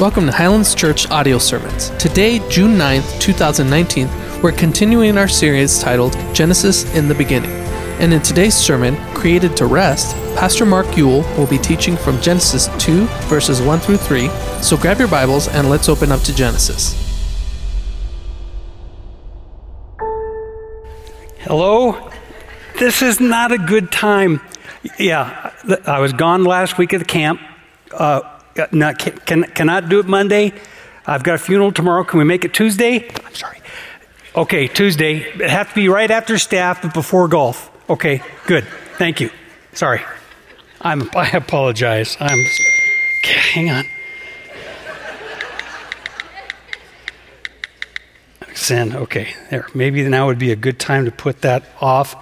Welcome to Highlands Church Audio Sermons. Today, June 9th, 2019, we're continuing our series titled Genesis in the Beginning. And in today's sermon, Created to Rest, Pastor Mark Yule will be teaching from Genesis 2, verses 1 through 3. So grab your Bibles and let's open up to Genesis. Hello? This is not a good time. Yeah, I was gone last week at the camp. Uh, Uh, not, can, cannot do it Monday. I've got a funeral tomorrow. Can we make it Tuesday? I'm sorry. Okay, Tuesday. It has to be right after staff, but before golf. Okay, good. Thank you. Sorry. I'm, I apologize. I'm. Okay, hang on. Sin. Okay, there. Maybe now would be a good time to put that off.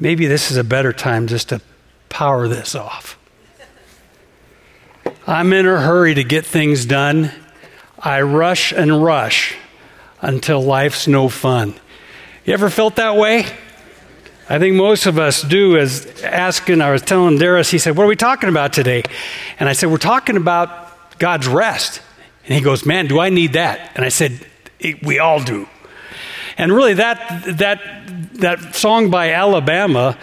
Maybe this is a better time just to power this off. I'm in a hurry to get things done. I rush and rush until life's no fun. You ever felt that way? I think most of us do. As asking, I was telling Darius, he said, What are we talking about today? And I said, We're talking about God's rest. And he goes, Man, do I need that? And I said, We all do. And really, that, that, that song by Alabama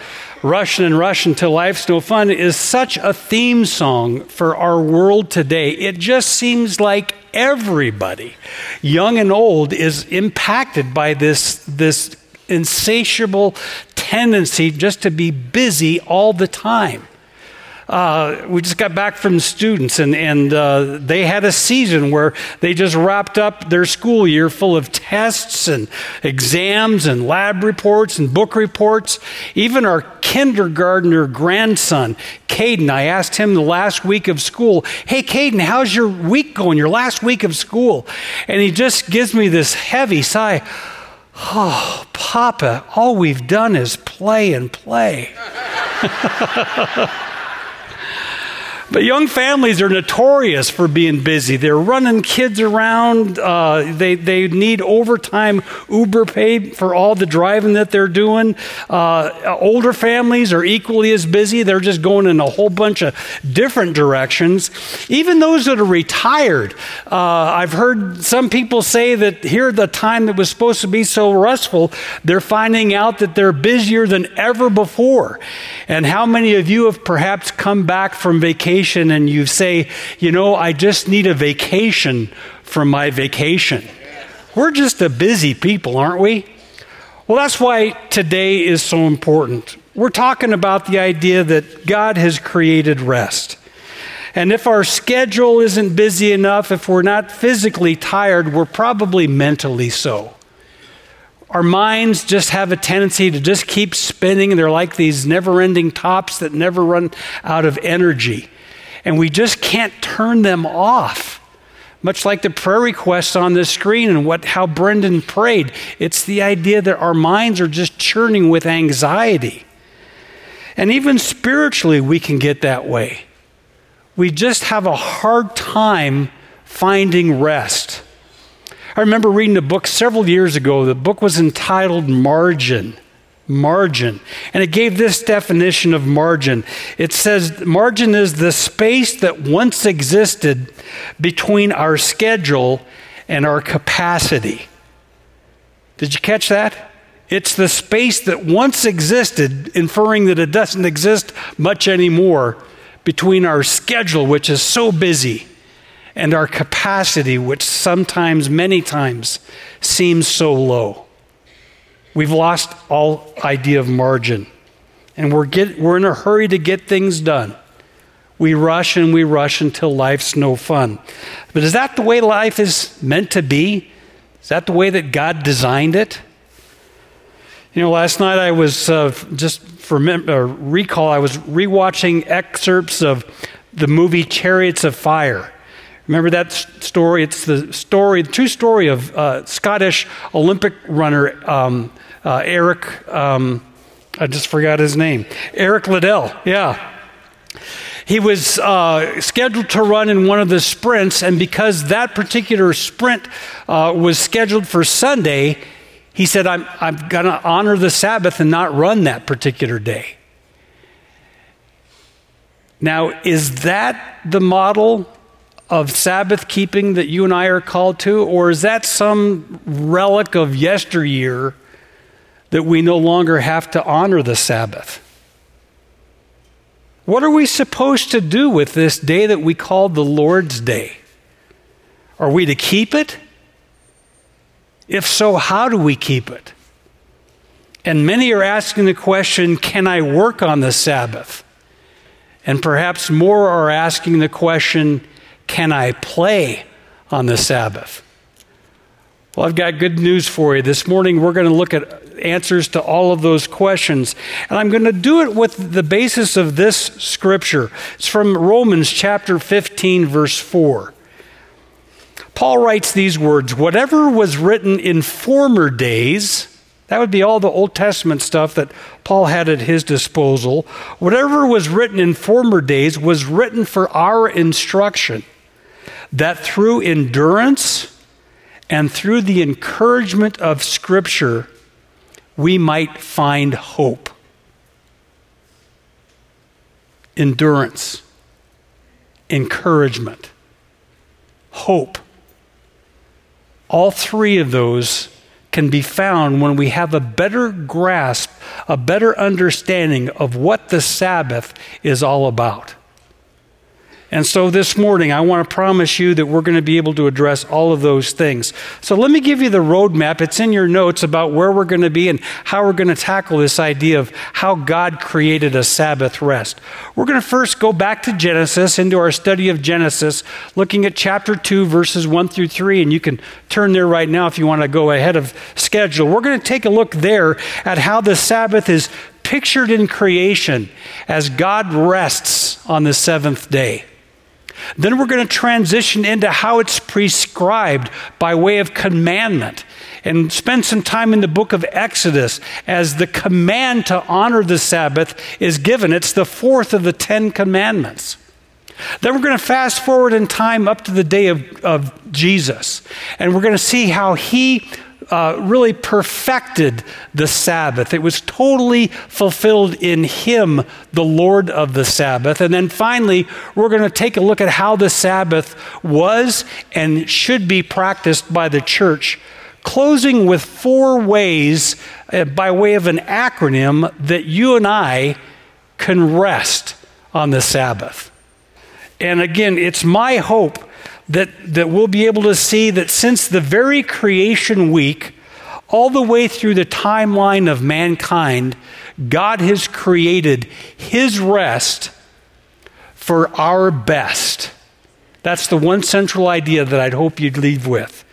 Rushing and Russian Until Life's No Fun is such a theme song for our world today. It just seems like everybody, young and old, is impacted by this, this insatiable tendency just to be busy all the time. Uh, we just got back from students, and, and uh, they had a season where they just wrapped up their school year full of tests and exams and lab reports and book reports. Even our kindergartner grandson, Caden, I asked him the last week of school, Hey, Caden, how's your week going, your last week of school? And he just gives me this heavy sigh. Oh, Papa, all we've done is play and play. But young families are notorious for being busy. They're running kids around. Uh, they, they need overtime Uber paid for all the driving that they're doing. Uh, older families are equally as busy. They're just going in a whole bunch of different directions. Even those that are retired, uh, I've heard some people say that here, the time that was supposed to be so restful, they're finding out that they're busier than ever before. And how many of you have perhaps come back from vacation? Vacation and you say, you know, I just need a vacation from my vacation. We're just a busy people, aren't we? Well, that's why today is so important. We're talking about the idea that God has created rest. And if our schedule isn't busy enough, if we're not physically tired, we're probably mentally so. Our minds just have a tendency to just keep spinning. They're like these never ending tops that never run out of energy and we just can't turn them off. Much like the prayer requests on the screen and what, how Brendan prayed, it's the idea that our minds are just churning with anxiety. And even spiritually, we can get that way. We just have a hard time finding rest. I remember reading a book several years ago. The book was entitled Margin margin. And it gave this definition of margin it says margin is the space that once existed between our schedule and our capacity. Did you catch that? It's the space that once existed, inferring that it doesn't exist much anymore, between our schedule, which is so busy, and our capacity, which sometimes, many times, seems so low. We've lost all idea of margin. And we're, get, we're in a hurry to get things done. We rush and we rush until life's no fun. But is that the way life is meant to be? Is that the way that God designed it? You know, last night I was uh, just for mem- uh, recall, I was rewatching excerpts of the movie Chariots of Fire. Remember that story? It's the story, the true story of uh, Scottish Olympic runner um, uh, Eric. Um, I just forgot his name. Eric Liddell. Yeah. He was uh, scheduled to run in one of the sprints, and because that particular sprint uh, was scheduled for Sunday, he said, I'm, I'm going to honor the Sabbath and not run that particular day. Now, is that the model of Sabbath keeping that you and I are called to, or is that some relic of yesteryear that we no longer have to honor the Sabbath? What are we supposed to do with this day that we call the Lord's Day? Are we to keep it? If so, how do we keep it? And many are asking the question can I work on the Sabbath? And perhaps more are asking the question can I play on the Sabbath? Well, I've got good news for you. This morning, we're going to look at answers to all of those questions. And I'm going to do it with the basis of this scripture. It's from Romans chapter 15, verse 4. Paul writes these words Whatever was written in former days, that would be all the Old Testament stuff that Paul had at his disposal. Whatever was written in former days was written for our instruction, that through endurance and through the encouragement of Scripture, we might find hope. Endurance, encouragement, hope. All three of those can be found when we have a better grasp, a better understanding of what the Sabbath is all about. And so this morning, I want to promise you that we're going to be able to address all of those things. So let me give you the roadmap. It's in your notes about where we're going to be and how we're going to tackle this idea of how God created a Sabbath rest. We're going to first go back to Genesis, into our study of Genesis, looking at chapter 2, verses 1 through 3. And you can turn there right now if you want to go ahead of schedule. We're going to take a look there at how the Sabbath is pictured in creation as God rests on the seventh day. Then we're going to transition into how it's prescribed by way of commandment and spend some time in the book of Exodus as the command to honor the Sabbath is given. It's the fourth of the Ten Commandments. Then we're going to fast forward in time up to the day of, of Jesus, and we're going to see how he uh, really perfected the Sabbath. It was totally fulfilled in Him, the Lord of the Sabbath. And then finally, we're going to take a look at how the Sabbath was and should be practiced by the church, closing with four ways uh, by way of an acronym that you and I can rest on the Sabbath. And again, it's my hope that, that we'll be able to see that since the very creation week, all the way through the timeline of mankind, God has created His rest for our best. That's the one central idea that I'd hope you'd leave with.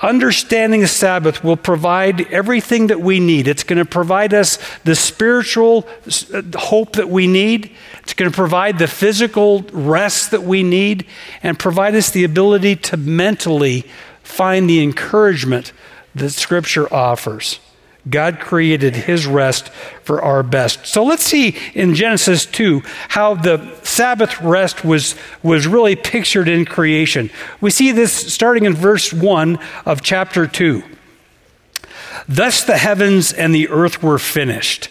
Understanding the Sabbath will provide everything that we need. It's going to provide us the spiritual uh, hope that we need. It's going to provide the physical rest that we need and provide us the ability to mentally find the encouragement that Scripture offers. God created his rest for our best. So let's see in Genesis 2 how the Sabbath rest was, was really pictured in creation. We see this starting in verse 1 of chapter 2. Thus the heavens and the earth were finished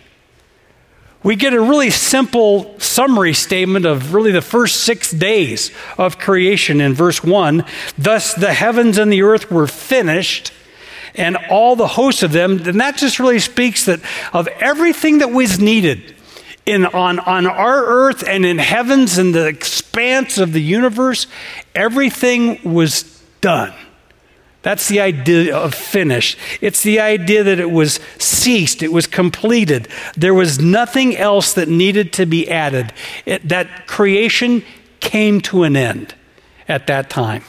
we get a really simple summary statement of really the first six days of creation in verse 1. Thus the heavens and the earth were finished, and all the hosts of them. And that just really speaks that of everything that was needed in, on, on our earth and in heavens and the expanse of the universe, everything was done. That's the idea of finished. It's the idea that it was ceased, it was completed. There was nothing else that needed to be added. It, that creation came to an end at that time.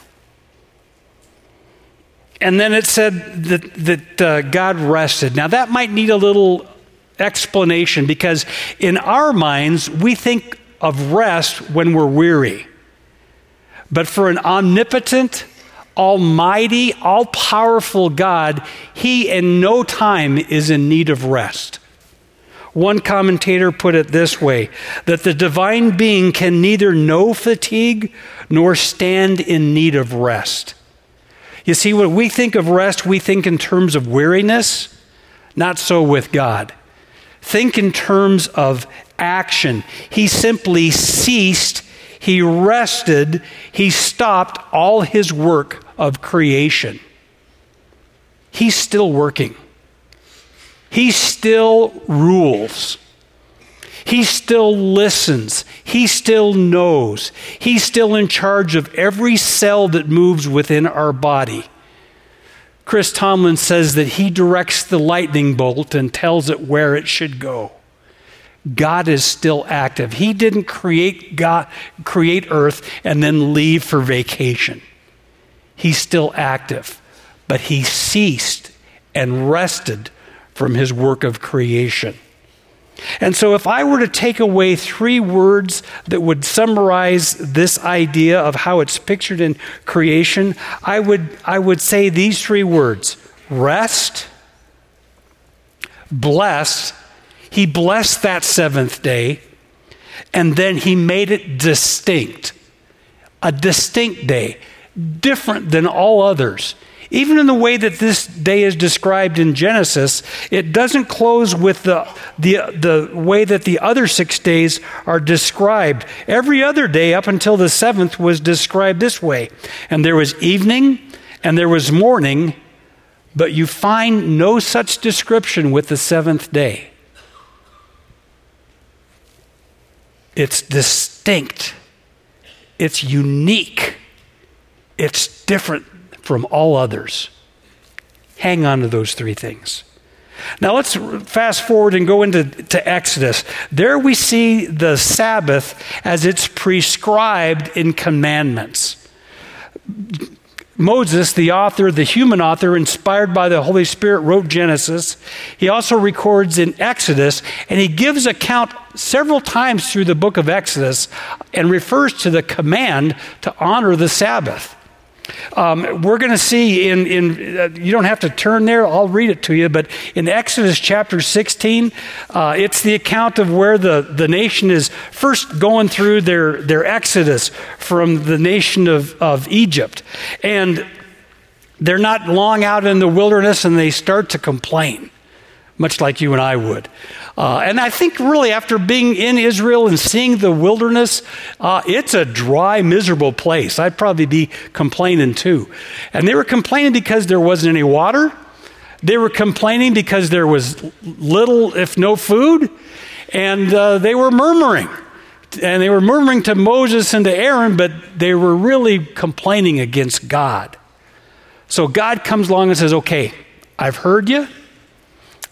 And then it said that, that uh, God rested. Now, that might need a little explanation because in our minds, we think of rest when we're weary. But for an omnipotent, almighty, all powerful God, he in no time is in need of rest. One commentator put it this way that the divine being can neither know fatigue nor stand in need of rest. You see, when we think of rest, we think in terms of weariness, not so with God. Think in terms of action. He simply ceased, he rested, he stopped all his work of creation. He's still working. He still rules. He still listens. He still knows. He's still in charge of every cell that moves within our body. Chris Tomlin says that he directs the lightning bolt and tells it where it should go. God is still active. He didn't create God, create earth and then leave for vacation. He's still active, but he ceased and rested from his work of creation. And so, if I were to take away three words that would summarize this idea of how it's pictured in creation, I would, I would say these three words rest, bless. He blessed that seventh day, and then he made it distinct. A distinct day, different than all others. Even in the way that this day is described in Genesis, it doesn't close with the, the, the way that the other six days are described. Every other day up until the seventh was described this way. And there was evening and there was morning, but you find no such description with the seventh day. It's distinct, it's unique, it's different from all others. Hang on to those three things. Now let's fast forward and go into to Exodus. There we see the Sabbath as it's prescribed in commandments. Moses, the author, the human author, inspired by the Holy Spirit, wrote Genesis. He also records in Exodus, and he gives account several times through the book of Exodus and refers to the command to honor the Sabbath. Um, we're going to see in, in uh, you don't have to turn there, I'll read it to you, but in Exodus chapter 16, uh, it's the account of where the, the nation is first going through their, their exodus from the nation of, of Egypt. And they're not long out in the wilderness and they start to complain much like you and I would. Uh, and I think, really, after being in Israel and seeing the wilderness, uh, it's a dry, miserable place. I'd probably be complaining too. And they were complaining because there wasn't any water. They were complaining because there was little, if no food. And uh, they were murmuring. And they were murmuring to Moses and to Aaron, but they were really complaining against God. So God comes along and says, Okay, I've heard you.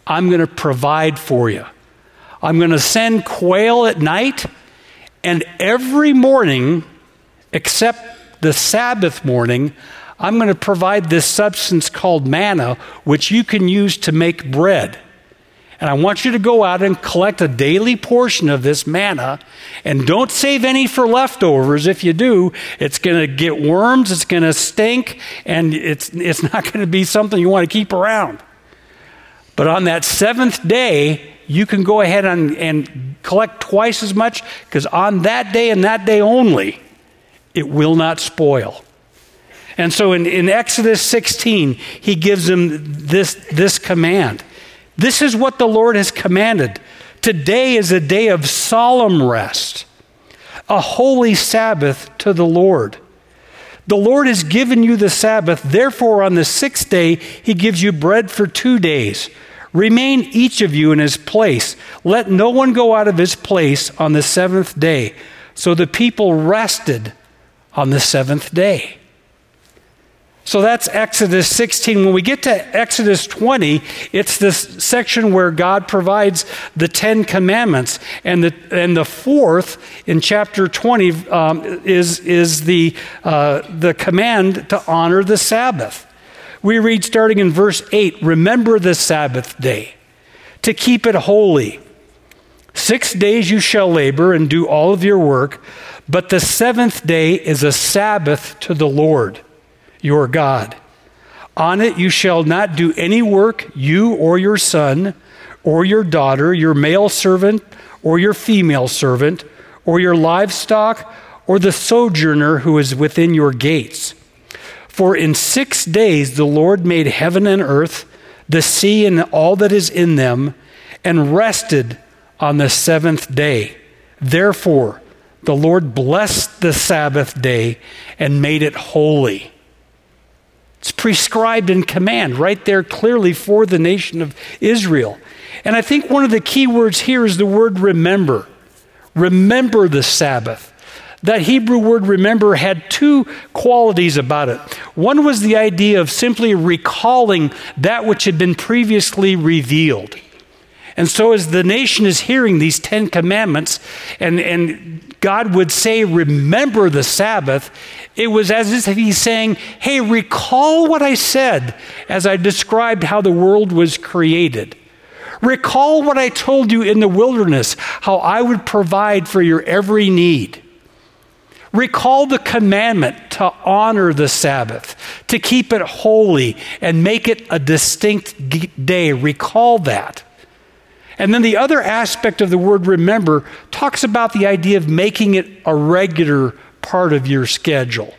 I'm going to provide for you. I'm going to send quail at night, and every morning, except the Sabbath morning, I'm going to provide this substance called manna, which you can use to make bread. And I want you to go out and collect a daily portion of this manna. And don't save any for leftovers. If you do, it's going to get worms, it's going to stink, and it's, it's not going to be something you want to keep around. But on that seventh day, you can go ahead and, and collect twice as much because on that day and that day only, it will not spoil. And so in, in Exodus 16, he gives them this, this command. This is what the Lord has commanded. Today is a day of solemn rest, a holy Sabbath to the Lord. The Lord has given you the Sabbath, therefore, on the sixth day, he gives you bread for two days Remain each of you in his place. Let no one go out of his place on the seventh day. So the people rested on the seventh day. So that's Exodus 16. When we get to Exodus 20, it's this section where God provides the Ten Commandments. And the, and the fourth in chapter 20 um, is, is the, uh, the command to honor the Sabbath. We read starting in verse 8 Remember the Sabbath day, to keep it holy. Six days you shall labor and do all of your work, but the seventh day is a Sabbath to the Lord your God. On it you shall not do any work, you or your son, or your daughter, your male servant, or your female servant, or your livestock, or the sojourner who is within your gates. For in six days the Lord made heaven and earth, the sea and all that is in them, and rested on the seventh day. Therefore, the Lord blessed the Sabbath day and made it holy. It's prescribed in command right there clearly for the nation of Israel. And I think one of the key words here is the word remember. Remember the Sabbath. That Hebrew word remember had two qualities about it. One was the idea of simply recalling that which had been previously revealed. And so, as the nation is hearing these Ten Commandments, and, and God would say, Remember the Sabbath, it was as if He's saying, Hey, recall what I said as I described how the world was created. Recall what I told you in the wilderness, how I would provide for your every need. Recall the commandment to honor the Sabbath, to keep it holy and make it a distinct day. Recall that. And then the other aspect of the word remember talks about the idea of making it a regular part of your schedule.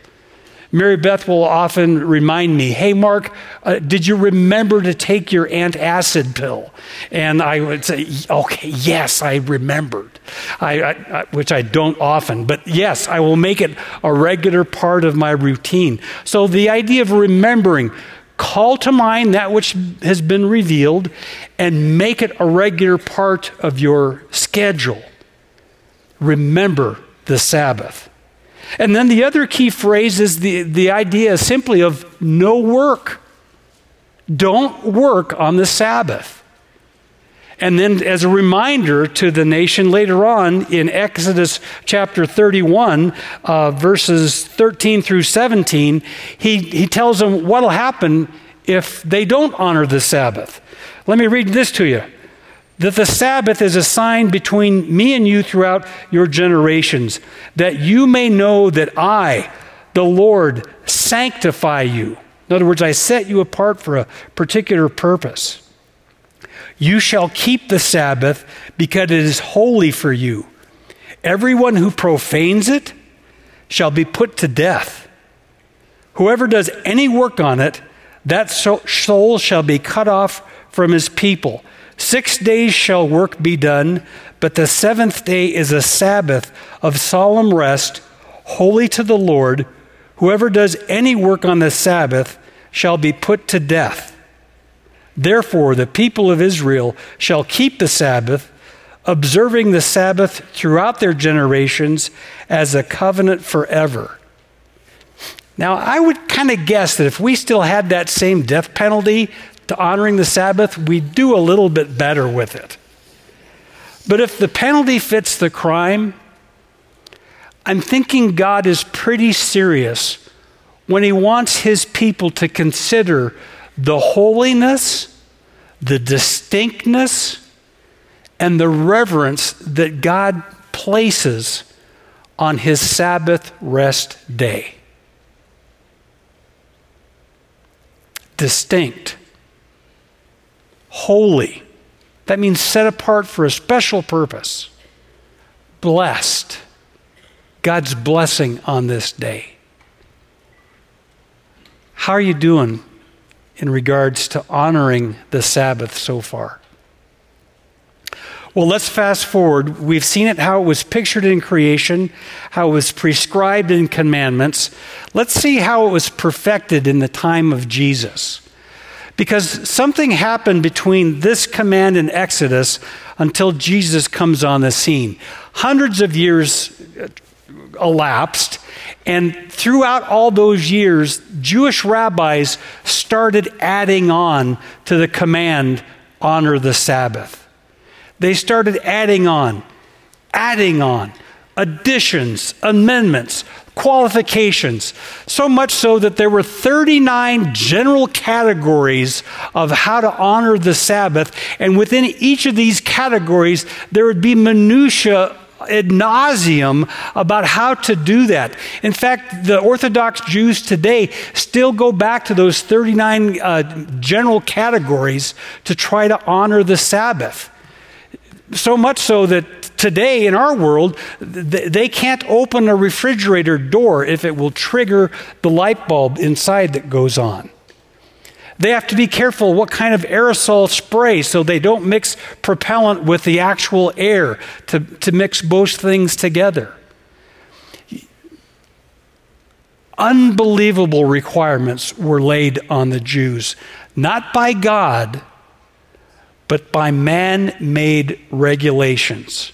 Mary Beth will often remind me, hey, Mark, uh, did you remember to take your antacid pill? And I would say, okay, yes, I remembered, I, I, which I don't often, but yes, I will make it a regular part of my routine. So the idea of remembering, call to mind that which has been revealed and make it a regular part of your schedule. Remember the Sabbath. And then the other key phrase is the, the idea simply of no work. Don't work on the Sabbath. And then, as a reminder to the nation later on in Exodus chapter 31, uh, verses 13 through 17, he, he tells them what will happen if they don't honor the Sabbath. Let me read this to you that the Sabbath is a sign between me and you throughout your generations, that you may know that I, the Lord, sanctify you. In other words, I set you apart for a particular purpose. You shall keep the Sabbath because it is holy for you. Everyone who profanes it shall be put to death. Whoever does any work on it, that soul shall be cut off from his people. Six days shall work be done, but the seventh day is a Sabbath of solemn rest, holy to the Lord. Whoever does any work on the Sabbath shall be put to death. Therefore, the people of Israel shall keep the Sabbath, observing the Sabbath throughout their generations as a covenant forever. Now, I would kind of guess that if we still had that same death penalty to honoring the Sabbath, we do a little bit better with it. But if the penalty fits the crime, I'm thinking God is pretty serious when He wants His people to consider the holiness, the distinctness, and the reverence that God places on His Sabbath rest day. Distinct holy. That means set apart for a special purpose. Blessed. God's blessing on this day. How are you doing in regards to honoring the Sabbath so far? Well, let's fast forward. We've seen it how it was pictured in creation, how it was prescribed in commandments. Let's see how it was perfected in the time of Jesus. Because something happened between this command in Exodus until Jesus comes on the scene. Hundreds of years uh, elapsed, and throughout all those years, Jewish rabbis started adding on to the command honor the Sabbath. They started adding on, adding on, additions, amendments, qualifications. So much so that there were 39 general categories of how to honor the Sabbath. And within each of these categories, there would be minutiae ad nauseum about how to do that. In fact, the Orthodox Jews today still go back to those 39 uh, general categories to try to honor the Sabbath. So much so that today in our world, they can't open a refrigerator door if it will trigger the light bulb inside that goes on. They have to be careful what kind of aerosol spray so they don't mix propellant with the actual air to, to mix both things together. Unbelievable requirements were laid on the Jews, not by God, but by man made regulations.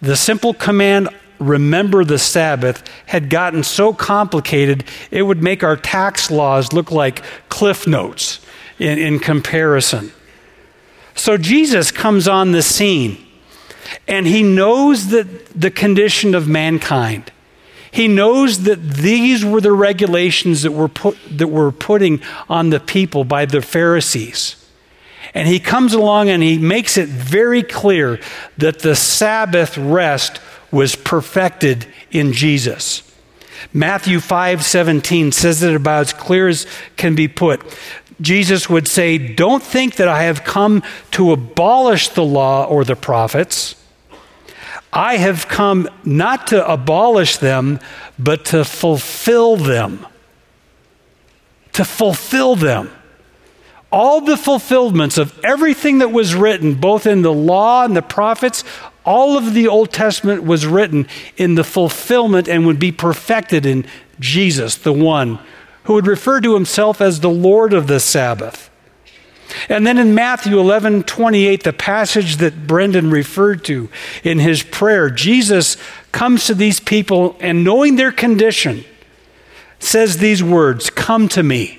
The simple command remember the Sabbath had gotten so complicated, it would make our tax laws look like cliff notes in, in comparison. So Jesus comes on the scene, and he knows that the condition of mankind. He knows that these were the regulations that were, put, that were putting on the people by the Pharisees. And he comes along and he makes it very clear that the Sabbath rest was perfected in Jesus. Matthew 5 17 says it about as clear as can be put. Jesus would say, Don't think that I have come to abolish the law or the prophets. I have come not to abolish them, but to fulfill them. To fulfill them all the fulfillments of everything that was written, both in the law and the prophets, all of the Old Testament was written in the fulfillment and would be perfected in Jesus, the one who would refer to himself as the Lord of the Sabbath. And then in Matthew 11 28, the passage that Brendan referred to in his prayer, Jesus comes to these people and knowing their condition, says these words Come to me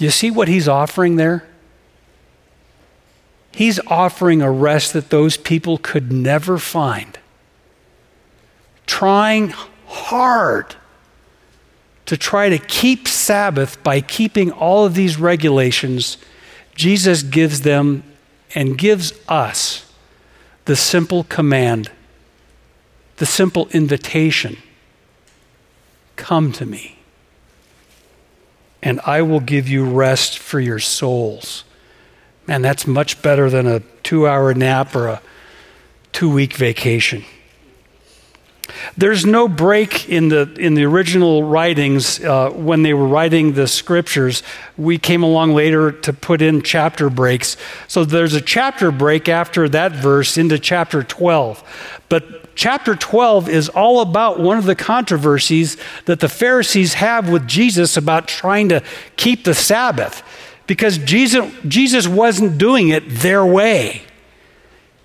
Do you see what he's offering there? He's offering a rest that those people could never find. Trying hard to try to keep Sabbath by keeping all of these regulations, Jesus gives them and gives us the simple command, the simple invitation come to me and I will give you rest for your souls. Man, that's much better than a two hour nap or a two week vacation. There's no break in the, in the original writings uh, when they were writing the scriptures. We came along later to put in chapter breaks. So there's a chapter break after that verse into chapter 12. But chapter 12 is all about one of the controversies that the Pharisees have with Jesus about trying to keep the Sabbath because Jesus, Jesus wasn't doing it their way.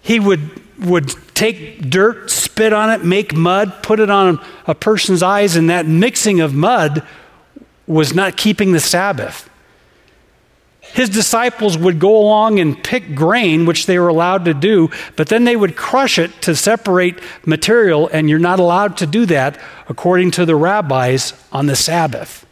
He would, would take dirt, spit on it, make mud, put it on a person's eyes, and that mixing of mud was not keeping the Sabbath. His disciples would go along and pick grain, which they were allowed to do, but then they would crush it to separate material, and you're not allowed to do that according to the rabbis on the Sabbath.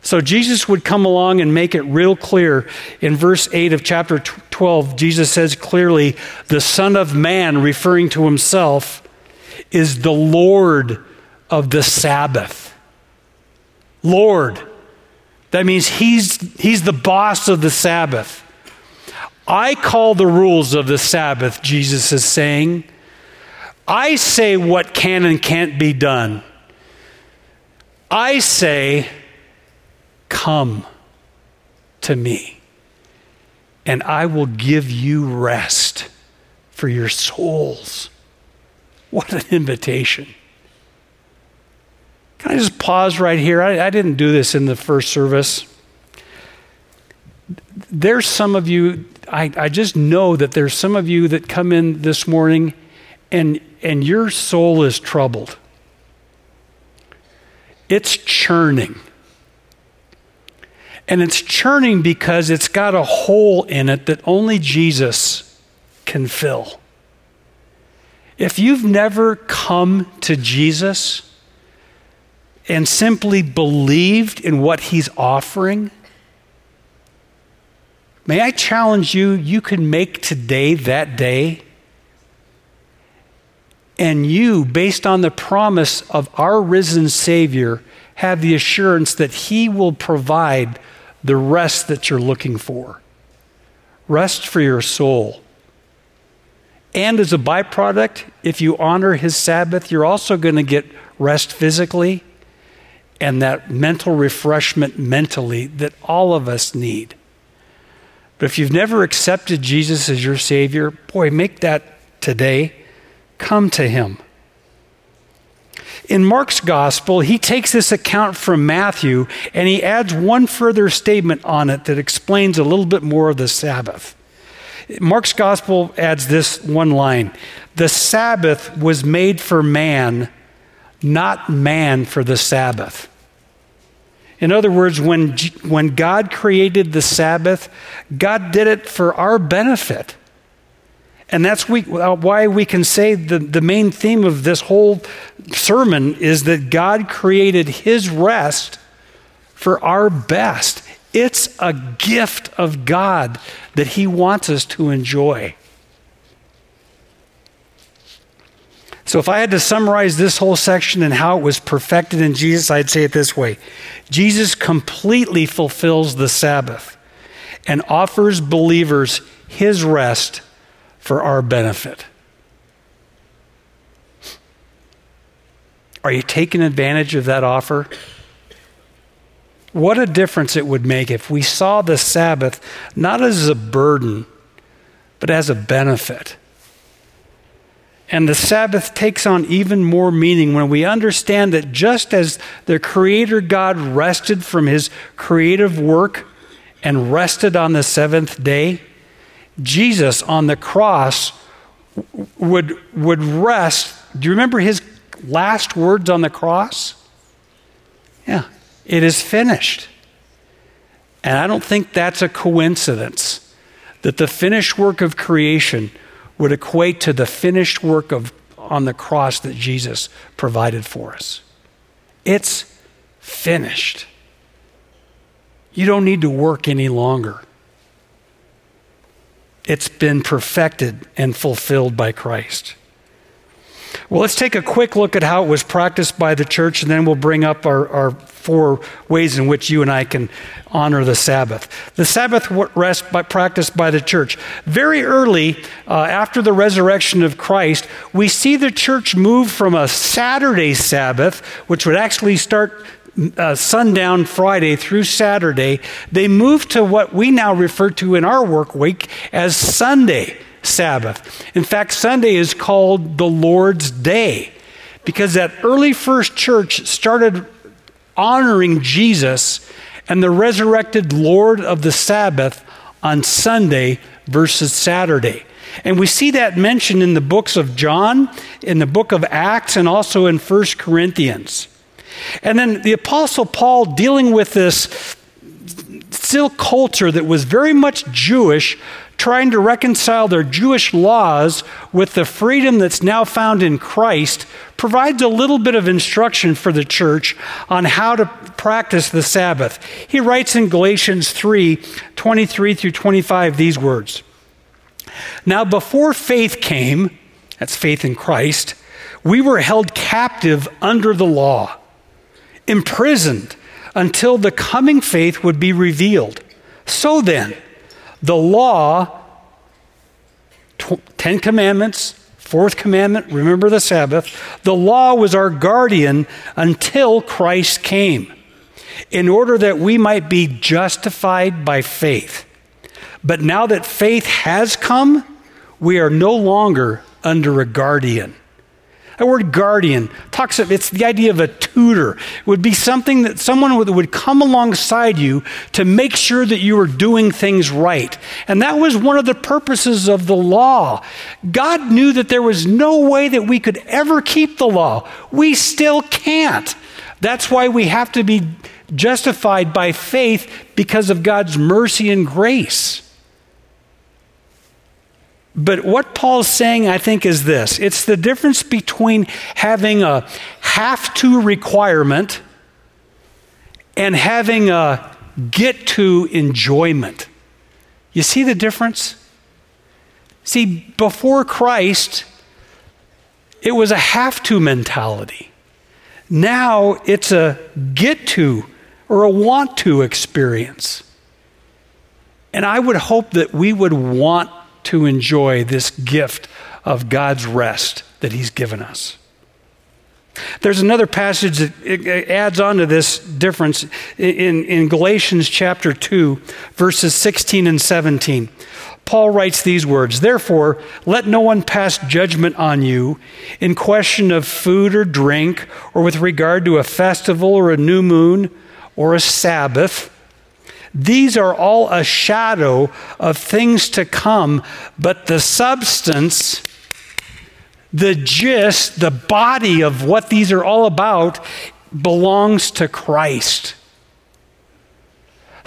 So Jesus would come along and make it real clear. In verse 8 of chapter 12, Jesus says clearly, the Son of Man, referring to himself, is the Lord of the Sabbath. Lord. That means he's, he's the boss of the Sabbath. I call the rules of the Sabbath, Jesus is saying. I say what can and can't be done. I say, Come to me, and I will give you rest for your souls. What an invitation. Can I just pause right here? I, I didn't do this in the first service. There's some of you, I, I just know that there's some of you that come in this morning and, and your soul is troubled. It's churning. And it's churning because it's got a hole in it that only Jesus can fill. If you've never come to Jesus and simply believed in what he's offering, may I challenge you, you can make today that day. And you, based on the promise of our risen Savior, have the assurance that He will provide the rest that you're looking for. Rest for your soul. And as a byproduct, if you honor his Sabbath, you're also going to get rest physically and that mental refreshment mentally that all of us need. But if you've never accepted Jesus as your Savior, boy, make that today. Come to him. In Mark's gospel, he takes this account from Matthew and he adds one further statement on it that explains a little bit more of the Sabbath. Mark's gospel adds this one line The Sabbath was made for man, not man for the Sabbath. In other words, when, when God created the Sabbath, God did it for our benefit. And that's we, uh, why we can say the, the main theme of this whole sermon is that God created His rest for our best. It's a gift of God that He wants us to enjoy. So, if I had to summarize this whole section and how it was perfected in Jesus, I'd say it this way Jesus completely fulfills the Sabbath and offers believers His rest for our benefit. Are you taking advantage of that offer? What a difference it would make if we saw the Sabbath not as a burden, but as a benefit. And the Sabbath takes on even more meaning when we understand that just as the Creator God rested from his creative work and rested on the seventh day, Jesus on the cross would, would rest. Do you remember his last words on the cross? Yeah, it is finished. And I don't think that's a coincidence that the finished work of creation would equate to the finished work of on the cross that Jesus provided for us. It's finished. You don't need to work any longer. It's been perfected and fulfilled by Christ. Well, let's take a quick look at how it was practiced by the church, and then we'll bring up our, our four ways in which you and I can honor the Sabbath. The Sabbath rest by, practiced by the church. Very early uh, after the resurrection of Christ, we see the church move from a Saturday Sabbath, which would actually start uh, sundown Friday through Saturday, they moved to what we now refer to in our work week as Sunday Sabbath. In fact, Sunday is called the Lord's Day because that early first church started honoring Jesus and the resurrected Lord of the Sabbath on Sunday versus Saturday. And we see that mentioned in the books of John, in the book of Acts, and also in First Corinthians. And then the Apostle Paul, dealing with this still culture that was very much Jewish, trying to reconcile their Jewish laws with the freedom that's now found in Christ, provides a little bit of instruction for the church on how to practice the Sabbath. He writes in Galatians 3 23 through 25 these words Now, before faith came, that's faith in Christ, we were held captive under the law, imprisoned until the coming faith would be revealed. So then, the law, Ten Commandments, fourth commandment, remember the Sabbath, the law was our guardian until Christ came, in order that we might be justified by faith. But now that faith has come, we are no longer under a guardian. That word guardian talks of it's the idea of a tutor. It would be something that someone would, would come alongside you to make sure that you were doing things right. And that was one of the purposes of the law. God knew that there was no way that we could ever keep the law. We still can't. That's why we have to be justified by faith because of God's mercy and grace. But what Paul's saying, I think, is this it's the difference between having a have to requirement and having a get to enjoyment. You see the difference? See, before Christ, it was a have to mentality. Now it's a get to or a want to experience. And I would hope that we would want to enjoy this gift of God's rest that He's given us. There's another passage that adds on to this difference in, in Galatians chapter 2, verses 16 and 17. Paul writes these words Therefore, let no one pass judgment on you in question of food or drink, or with regard to a festival or a new moon or a Sabbath these are all a shadow of things to come, but the substance, the gist, the body of what these are all about belongs to Christ.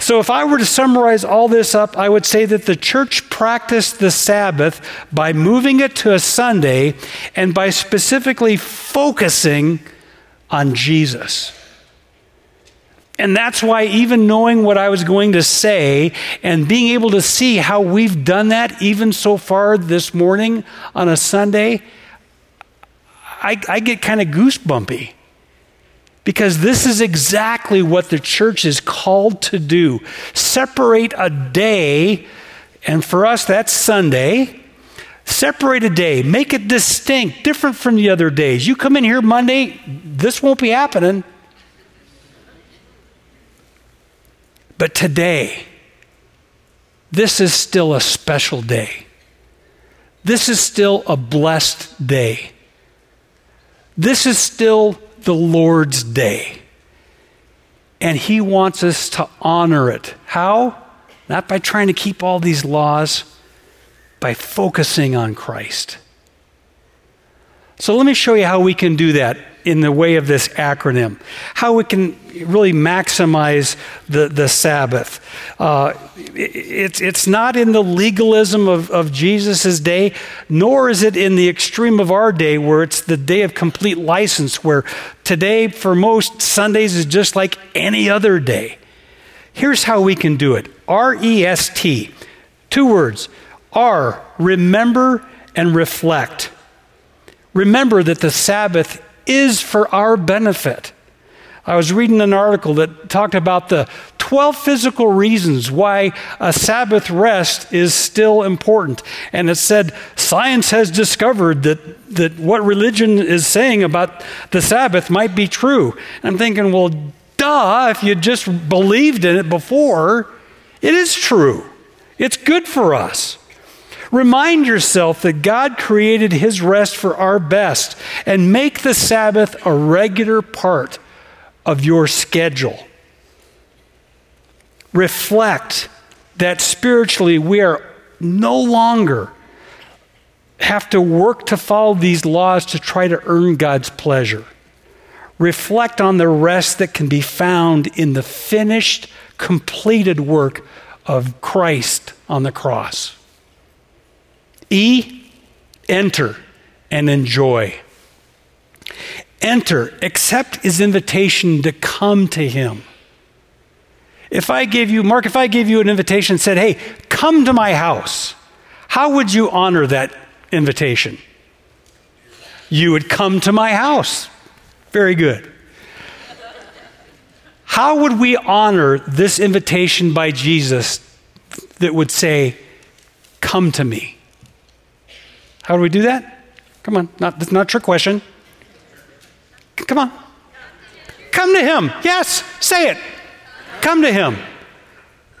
So, if I were to summarize all this up, I would say that the church practiced the Sabbath by moving it to a Sunday and by specifically focusing on Jesus. And that's why, even knowing what I was going to say and being able to see how we've done that even so far this morning on a Sunday, I, I get kind of goosebumpy. Because this is exactly what the church is called to do separate a day, and for us, that's Sunday. Separate a day, make it distinct, different from the other days. You come in here Monday, this won't be happening. But today, this is still a special day. This is still a blessed day. This is still the Lord's day. And He wants us to honor it. How? Not by trying to keep all these laws, by focusing on Christ. So let me show you how we can do that in the way of this acronym, how we can really maximize the, the Sabbath. Uh, it, it's, it's not in the legalism of, of Jesus' day, nor is it in the extreme of our day where it's the day of complete license, where today, for most, Sundays is just like any other day. Here's how we can do it R E S T, two words R, remember and reflect. Remember that the Sabbath is for our benefit. I was reading an article that talked about the 12 physical reasons why a Sabbath rest is still important. And it said science has discovered that, that what religion is saying about the Sabbath might be true. And I'm thinking, well, duh, if you just believed in it before, it is true. It's good for us. Remind yourself that God created His rest for our best and make the Sabbath a regular part of your schedule. Reflect that spiritually we are no longer have to work to follow these laws to try to earn God's pleasure. Reflect on the rest that can be found in the finished, completed work of Christ on the cross. E, enter and enjoy. Enter, accept his invitation to come to him. If I gave you, Mark, if I gave you an invitation and said, hey, come to my house, how would you honor that invitation? You would come to my house. Very good. How would we honor this invitation by Jesus that would say, Come to me? How do we do that? Come on, not, that's not a trick question. Come on. Come to Him. Yes, say it. Come to Him.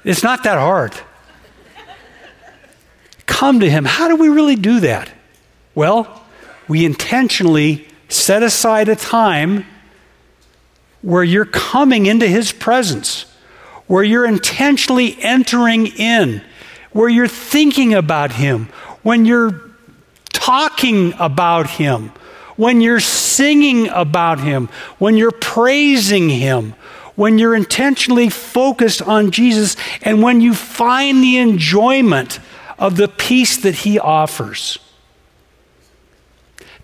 It's not that hard. Come to Him. How do we really do that? Well, we intentionally set aside a time where you're coming into His presence, where you're intentionally entering in, where you're thinking about Him, when you're talking about Him, when you're singing about Him, when you're praising Him, when you're intentionally focused on Jesus, and when you find the enjoyment of the peace that He offers.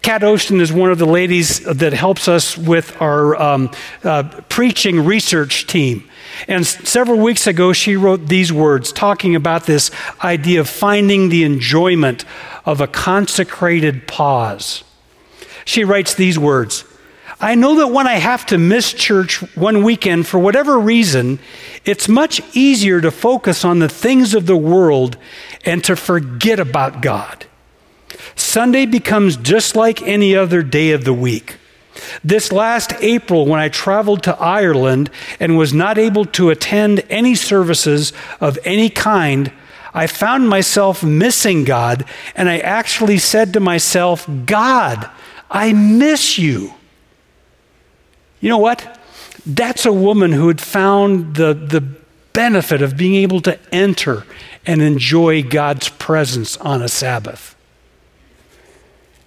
Kat Ocean is one of the ladies that helps us with our um, uh, preaching research team. And several weeks ago, she wrote these words talking about this idea of finding the enjoyment of a consecrated pause. She writes these words I know that when I have to miss church one weekend for whatever reason, it's much easier to focus on the things of the world and to forget about God. Sunday becomes just like any other day of the week. This last April, when I traveled to Ireland and was not able to attend any services of any kind, I found myself missing God, and I actually said to myself, God, I miss you. You know what? That's a woman who had found the, the benefit of being able to enter and enjoy God's presence on a Sabbath.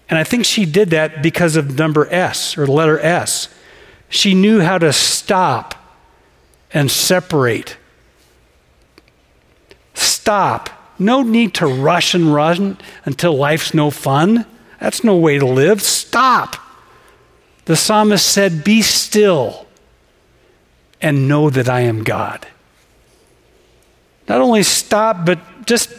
And I think she did that because of number S or letter S. She knew how to stop and separate. Stop. No need to rush and run until life's no fun. That's no way to live. Stop. The psalmist said, Be still and know that I am God. Not only stop, but just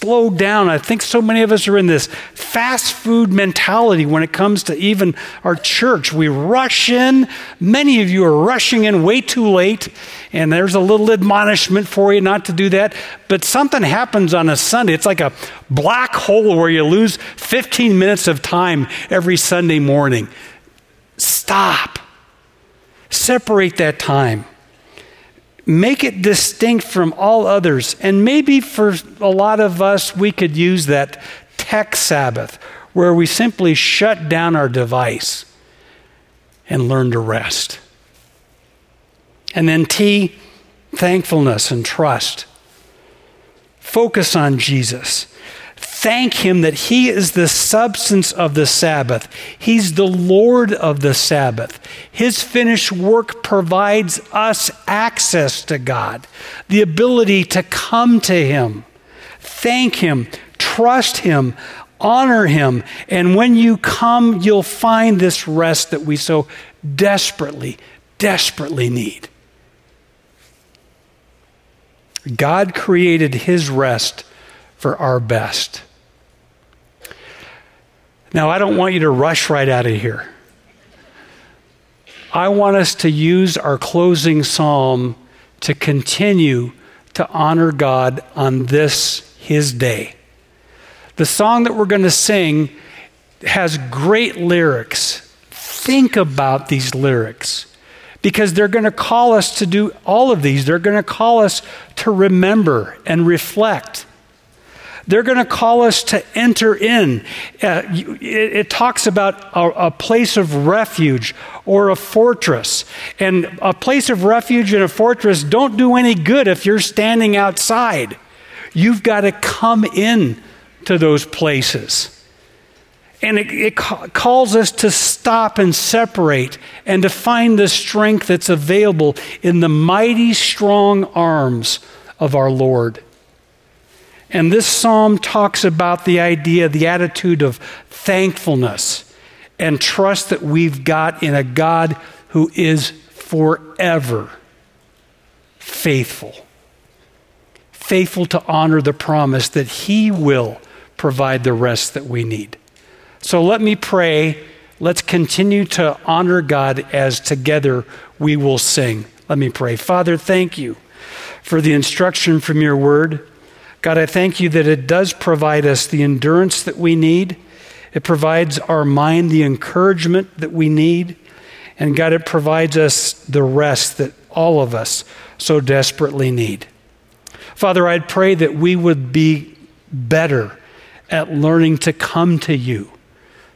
slow down. I think so many of us are in this fast food mentality when it comes to even our church. We rush in. Many of you are rushing in way too late, and there's a little admonishment for you not to do that. But something happens on a Sunday. It's like a black hole where you lose 15 minutes of time every Sunday morning. Stop. Separate that time make it distinct from all others. And maybe for a lot of us, we could use that tech Sabbath where we simply shut down our device and learn to rest. And then T, thankfulness and trust. Focus on Jesus thank Him that He is the substance of the Sabbath. He's the Lord of the Sabbath. His finished work provides us access to God, the ability to come to Him. Thank Him, trust Him, honor Him. And when you come, you'll find this rest that we so desperately, desperately need. God created His rest for our best. Now, I don't want you to rush right out of here. I want us to use our closing psalm to continue to honor God on this, His day. The song that we're going to sing has great lyrics. Think about these lyrics because they're going to call us to do all of these. They're going to call us to remember and reflect they're going to call us to enter in. Uh, it, it, talks about a, a place of refuge or a fortress. And a place of refuge and a fortress don't do any good if you're standing outside. You've got to come in to those places. And it, it ca- calls us to stop and separate and to find the strength that's available in the mighty, strong arms of our Lord. And this psalm talks about the idea, the attitude of thankfulness and trust that we've got in a God who is forever faithful. Faithful to honor the promise that He will provide the rest that we need. So let me pray. Let's continue to honor God as together we will sing. Let me pray. Father, thank you for the instruction from your word. God, I thank you that it does provide us the endurance that we need. It provides our mind the encouragement that we need. And God, it provides us the rest that all of us so desperately need. Father, I'd pray that we would be better at learning to come to you,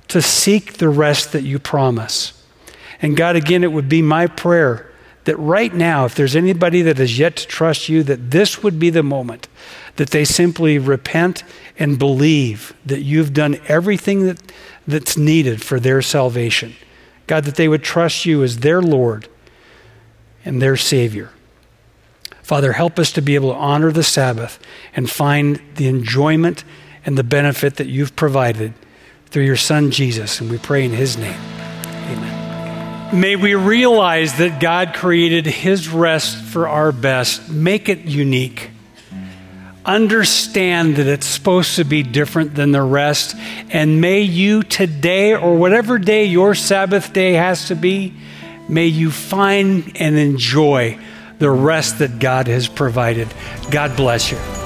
to seek the rest that you promise. And God, again, it would be my prayer that right now, if there's anybody that has yet to trust you, that this would be the moment that they simply repent and believe that you've done everything that, that's needed for their salvation. God, that they would trust you as their Lord and their Savior. Father, help us to be able to honor the Sabbath and find the enjoyment and the benefit that you've provided through your Son, Jesus. And we pray in His name. May we realize that God created His rest for our best, make it unique understand that it's supposed to be different than the rest. And may you today, or whatever day your Sabbath day has to be, may you find and enjoy the rest that God has provided. God bless you.